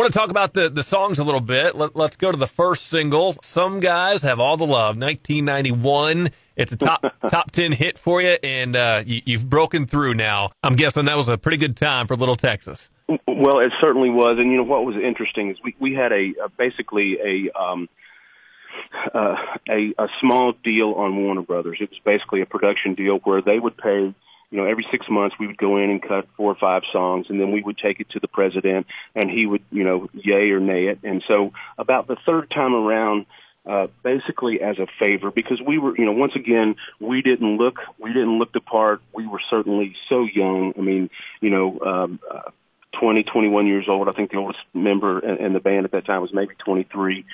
want to talk about the, the songs a little bit. Let, us go to the first single. Some guys have all the love. 1991. It's a top top ten hit for you, and uh, you, have broken through now. I'm guessing that was a pretty good time for Little Texas. Well, it certainly was, and you know what was interesting is we we had a, a basically a um, uh, a a small deal on Warner Brothers. It was basically a production deal where they would pay you know, every six months we would go in and cut four or five songs, and then we would take it to the president, and he would, you know, yay or nay it. And so, about the third time around, uh, basically as a favor, because we were, you know, once again, we didn't look, we didn't look the part. We were certainly so young. I mean, you know, um, uh, 20, 21 years old. I think the oldest member in, in the band at that time was maybe 23.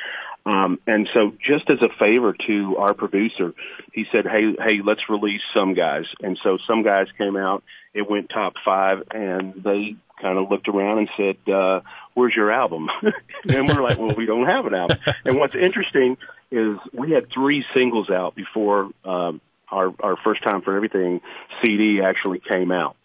Um, and so just as a favor to our producer, he said, Hey, hey, let's release some guys. And so some guys came out, it went top five and they kind of looked around and said, uh, where's your album? and we're like, well, we don't have an album. And what's interesting is we had three singles out before, um, our, our first time for everything CD actually came out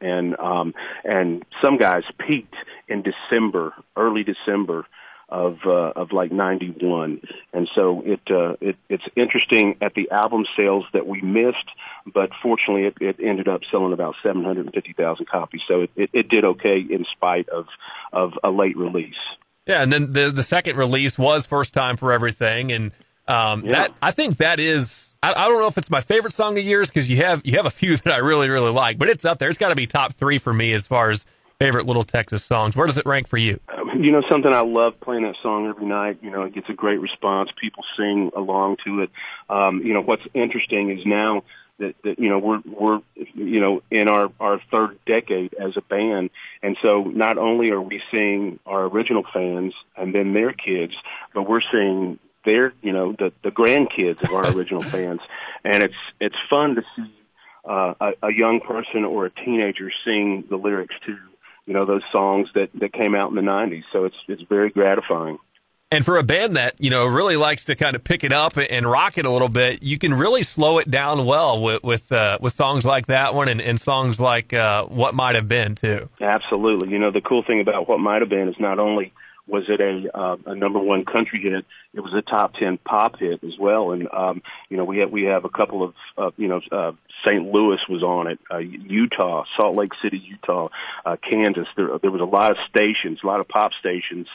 and um and some guys peaked in December, early December of uh, of like 91 and so it uh it it's interesting at the album sales that we missed but fortunately it, it ended up selling about 750,000 copies. So it, it it did okay in spite of of a late release. Yeah and then the the second release was first time for everything and um yeah. that I think that is I, I, don't know if it's my favorite song of yours because you have you have a few that I really really like, but it's up there. It's got to be top three for me as far as favorite Little Texas songs. Where does it rank for you? Um, you know, something I love playing that song every night. You know, it gets a great response. People sing along to it. Um, you know, what's interesting is now that, that you know we're we're you know in our our third decade as a band, and so not only are we seeing our original fans and then their kids, but we're seeing they're you know the the grandkids of our original fans, and it's it's fun to see uh, a, a young person or a teenager sing the lyrics to you know those songs that that came out in the '90s. So it's it's very gratifying. And for a band that you know really likes to kind of pick it up and rock it a little bit, you can really slow it down well with with uh, with songs like that one and, and songs like uh, "What Might Have Been" too. Absolutely. You know the cool thing about "What Might Have Been" is not only was it a uh, a number one country hit? It was a top ten pop hit as well. And um, you know, we have we have a couple of uh, you know uh, St. Louis was on it, uh, Utah, Salt Lake City, Utah, uh, Kansas. There there was a lot of stations, a lot of pop stations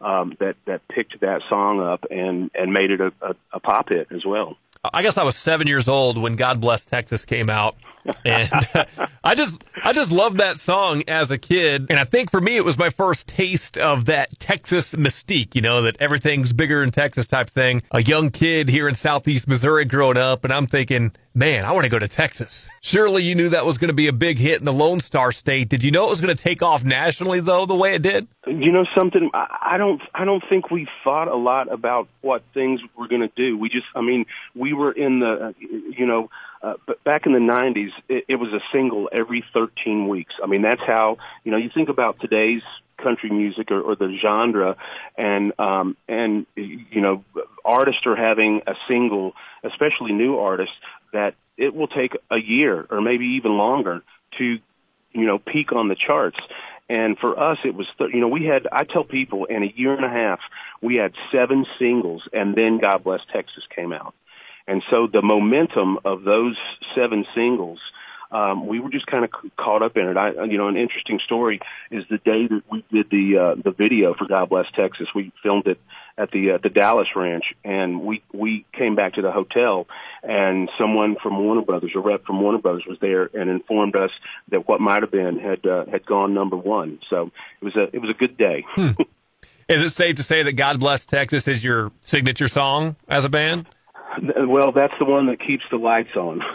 um, that that picked that song up and and made it a, a, a pop hit as well. I guess I was seven years old when God Bless Texas came out, and I just I just loved that song as a kid, and I think for me it was my first taste of that Texas mystique. You know that everything's bigger in Texas type thing. A young kid here in Southeast Missouri growing up, and I'm thinking, man, I want to go to Texas. Surely you knew that was going to be a big hit in the Lone Star State. Did you know it was going to take off nationally though, the way it did? You know something? I don't. I don't think we thought a lot about what things were going to do. We just. I mean, we were in the. You know. Uh, but back in the 90s, it, it was a single every 13 weeks. I mean, that's how, you know, you think about today's country music or, or the genre and um and you know artists are having a single especially new artists that it will take a year or maybe even longer to, you know, peak on the charts. And for us, it was, th- you know, we had, I tell people in a year and a half, we had seven singles and then God Bless Texas came out. And so the momentum of those seven singles um, we were just kind of caught up in it. I, you know, an interesting story is the day that we did the uh, the video for God Bless Texas. We filmed it at the uh, the Dallas Ranch, and we we came back to the hotel, and someone from Warner Brothers, a rep from Warner Brothers, was there and informed us that what might have been had uh, had gone number one. So it was a it was a good day. Hmm. Is it safe to say that God Bless Texas is your signature song as a band? Well, that's the one that keeps the lights on.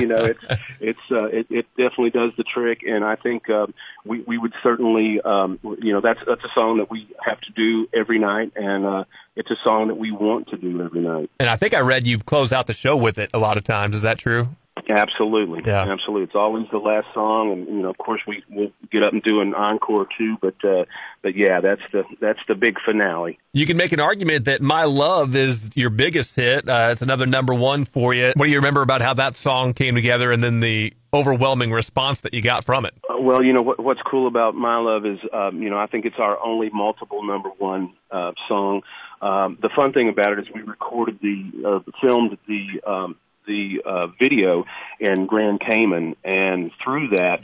you know, it's it's uh, it, it definitely does the trick, and I think um, we we would certainly um, you know that's that's a song that we have to do every night, and uh, it's a song that we want to do every night. And I think I read you close out the show with it a lot of times. Is that true? Absolutely, yeah, absolutely. It's always the last song, and you know, of course, we will get up and do an encore too. But uh, but yeah, that's the that's the big finale. You can make an argument that "My Love" is your biggest hit. Uh, it's another number one for you. What do you remember about how that song came together, and then the overwhelming response that you got from it. Uh, well, you know what, what's cool about My Love is, um, you know, I think it's our only multiple number one uh, song. Um, the fun thing about it is we recorded the, uh, filmed the um, the uh, video in Grand Cayman, and through that,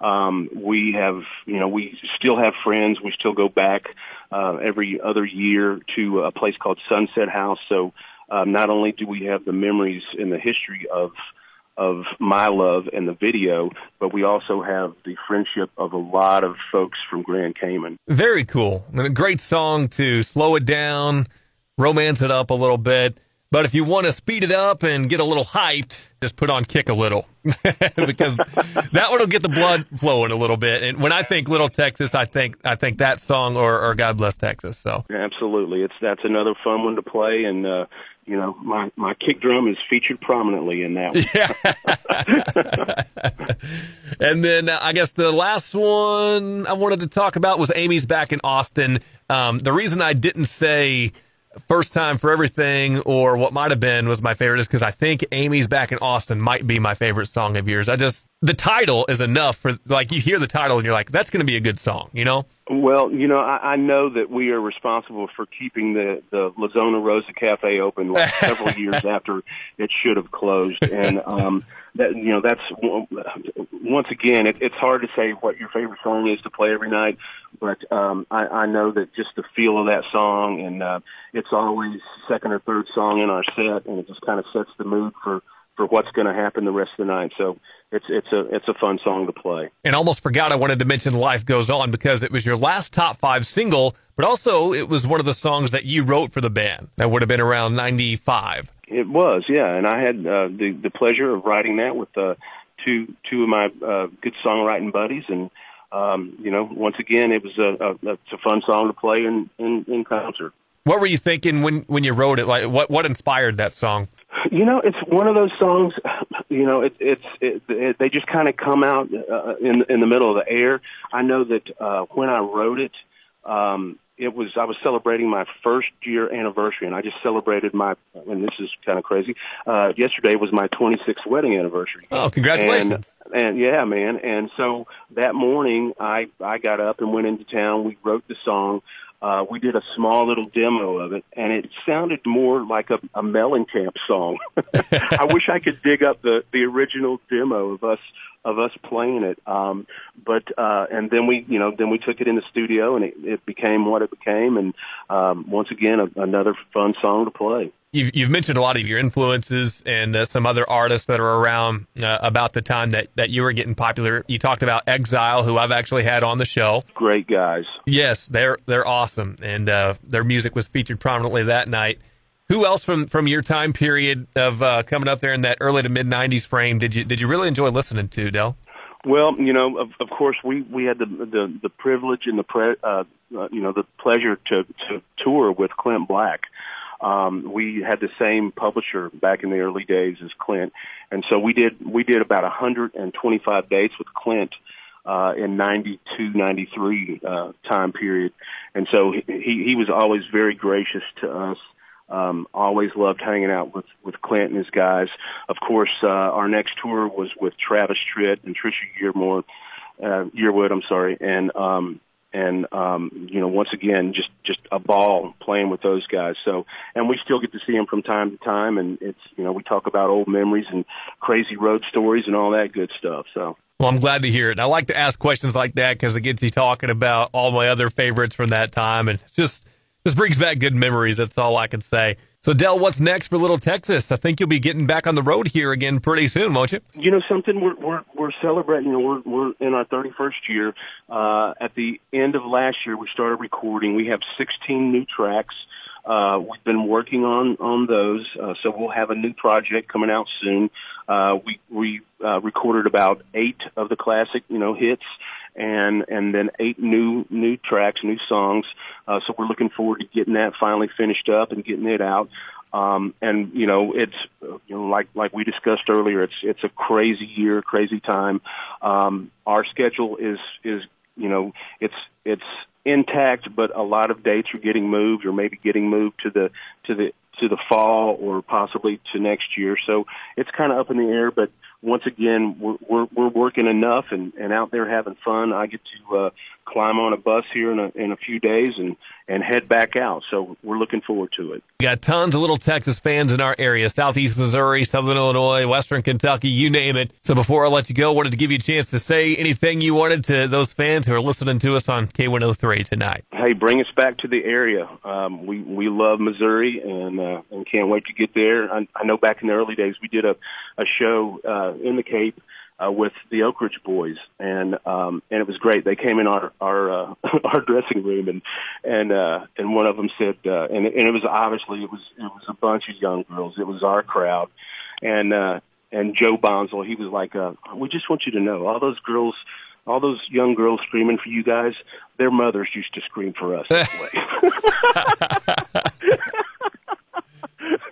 um, we have, you know, we still have friends. We still go back uh, every other year to a place called Sunset House. So um, not only do we have the memories and the history of of my love and the video, but we also have the friendship of a lot of folks from Grand Cayman. Very cool. And a great song to slow it down, romance it up a little bit. But if you want to speed it up and get a little hyped, just put on Kick a Little because that one will get the blood flowing a little bit. And when I think Little Texas, I think I think that song or, or God Bless Texas. So absolutely, it's that's another fun one to play, and uh, you know my my kick drum is featured prominently in that. Yeah. and then uh, I guess the last one I wanted to talk about was Amy's back in Austin. Um, the reason I didn't say first time for everything or what might have been was my favorite is because I think Amy's back in Austin might be my favorite song of yours. I just the title is enough for like you hear the title and you're like that's going to be a good song, you know? Well, you know, I, I know that we are responsible for keeping the the La Zona Rosa Cafe open like several years after it should have closed, and um, that you know that's once again it, it's hard to say what your favorite song is to play every night, but um, I, I know that just the feel of that song, and uh, it's always second or third song in our set, and it just kind of sets the mood for for what's going to happen the rest of the night. So it's it's a it's a fun song to play. And almost forgot I wanted to mention "Life Goes On" because it was your last top five single, but also it was one of the songs that you wrote for the band. That would have been around '95. It was, yeah, and I had uh, the the pleasure of writing that with uh, two two of my uh, good songwriting buddies, and um, you know, once again, it was a, a it's a fun song to play in, in in concert. What were you thinking when when you wrote it? Like, what what inspired that song? You know, it's one of those songs. You know, it, it's it, it, they just kind of come out uh, in in the middle of the air. I know that uh, when I wrote it, um, it was I was celebrating my first year anniversary, and I just celebrated my. And this is kind of crazy. Uh, yesterday was my 26th wedding anniversary. Oh, congratulations! And, and yeah, man. And so that morning, I I got up and went into town. We wrote the song uh, we did a small little demo of it, and it sounded more like a, a Mellencamp song. I wish I could dig up the the original demo of us of us playing it. Um, but uh, and then we, you know, then we took it in the studio, and it, it became what it became. And um, once again, a, another fun song to play. You've, you've mentioned a lot of your influences and uh, some other artists that are around uh, about the time that, that you were getting popular. You talked about Exile, who I've actually had on the show. Great guys. Yes, they're they're awesome, and uh, their music was featured prominently that night. Who else from, from your time period of uh, coming up there in that early to mid '90s frame did you did you really enjoy listening to, Del? Well, you know, of, of course, we we had the the, the privilege and the pre, uh, uh, you know the pleasure to to tour with Clint Black um, we had the same publisher back in the early days as Clint, and so we did we did about 125 dates with Clint uh, in 92, 93 uh, time period, and so he he was always very gracious to us. Um, always loved hanging out with with Clint and his guys. Of course, uh, our next tour was with Travis Tritt and Trisha Yearmore, uh, Yearwood. I'm sorry, and um, and um, you know, once again, just just a ball playing with those guys. So, and we still get to see him from time to time, and it's you know, we talk about old memories and crazy road stories and all that good stuff. So. Well, I'm glad to hear it. I like to ask questions like that because it gets you talking about all my other favorites from that time, and just just brings back good memories. That's all I can say. So, Del, what's next for Little Texas? I think you'll be getting back on the road here again pretty soon, won't you? You know something? We're we're we're celebrating. We're we're in our 31st year. Uh, at the end of last year, we started recording. We have 16 new tracks. Uh, we've been working on on those, uh, so we'll have a new project coming out soon. Uh, we we uh, recorded about eight of the classic, you know, hits, and and then eight new new tracks, new songs. Uh, so we're looking forward to getting that finally finished up and getting it out. Um, and you know, it's you know, like like we discussed earlier, it's it's a crazy year, crazy time. Um, our schedule is is you know, it's it's intact, but a lot of dates are getting moved or maybe getting moved to the to the to the fall or possibly to next year. So it's kind of up in the air, but once again, we're, we're, we're working enough and, and out there having fun. I get to uh, climb on a bus here in a, in a few days and, and head back out. So we're looking forward to it. We got tons of little Texas fans in our area, Southeast Missouri, Southern Illinois, Western Kentucky, you name it. So before I let you go, I wanted to give you a chance to say anything you wanted to those fans who are listening to us on K103 tonight. Hey, bring us back to the area. Um, we, we love Missouri and, uh, and can't wait to get there. I, I know back in the early days we did a, a show, uh, in the Cape uh, with the Oak Ridge boys, and um, and it was great. They came in our our uh, our dressing room, and and uh, and one of them said, uh, and and it was obviously it was it was a bunch of young girls. It was our crowd, and uh, and Joe Bonsall, he was like, uh, we just want you to know, all those girls all those young girls screaming for you guys, their mothers used to scream for us that way.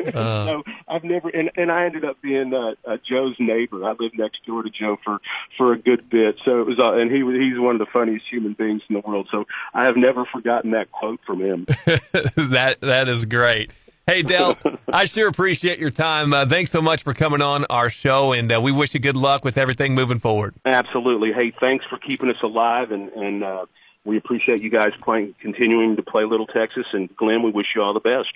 Uh, so I've never, and, and I ended up being uh, uh, Joe's neighbor. I lived next door to Joe for for a good bit. So it was, uh, and he was he's one of the funniest human beings in the world. So I have never forgotten that quote from him. that that is great. Hey, Del, I sure appreciate your time. Uh, thanks so much for coming on our show, and uh, we wish you good luck with everything moving forward. Absolutely. Hey, thanks for keeping us alive, and, and uh, we appreciate you guys playing, continuing to play Little Texas. And Glenn, we wish you all the best.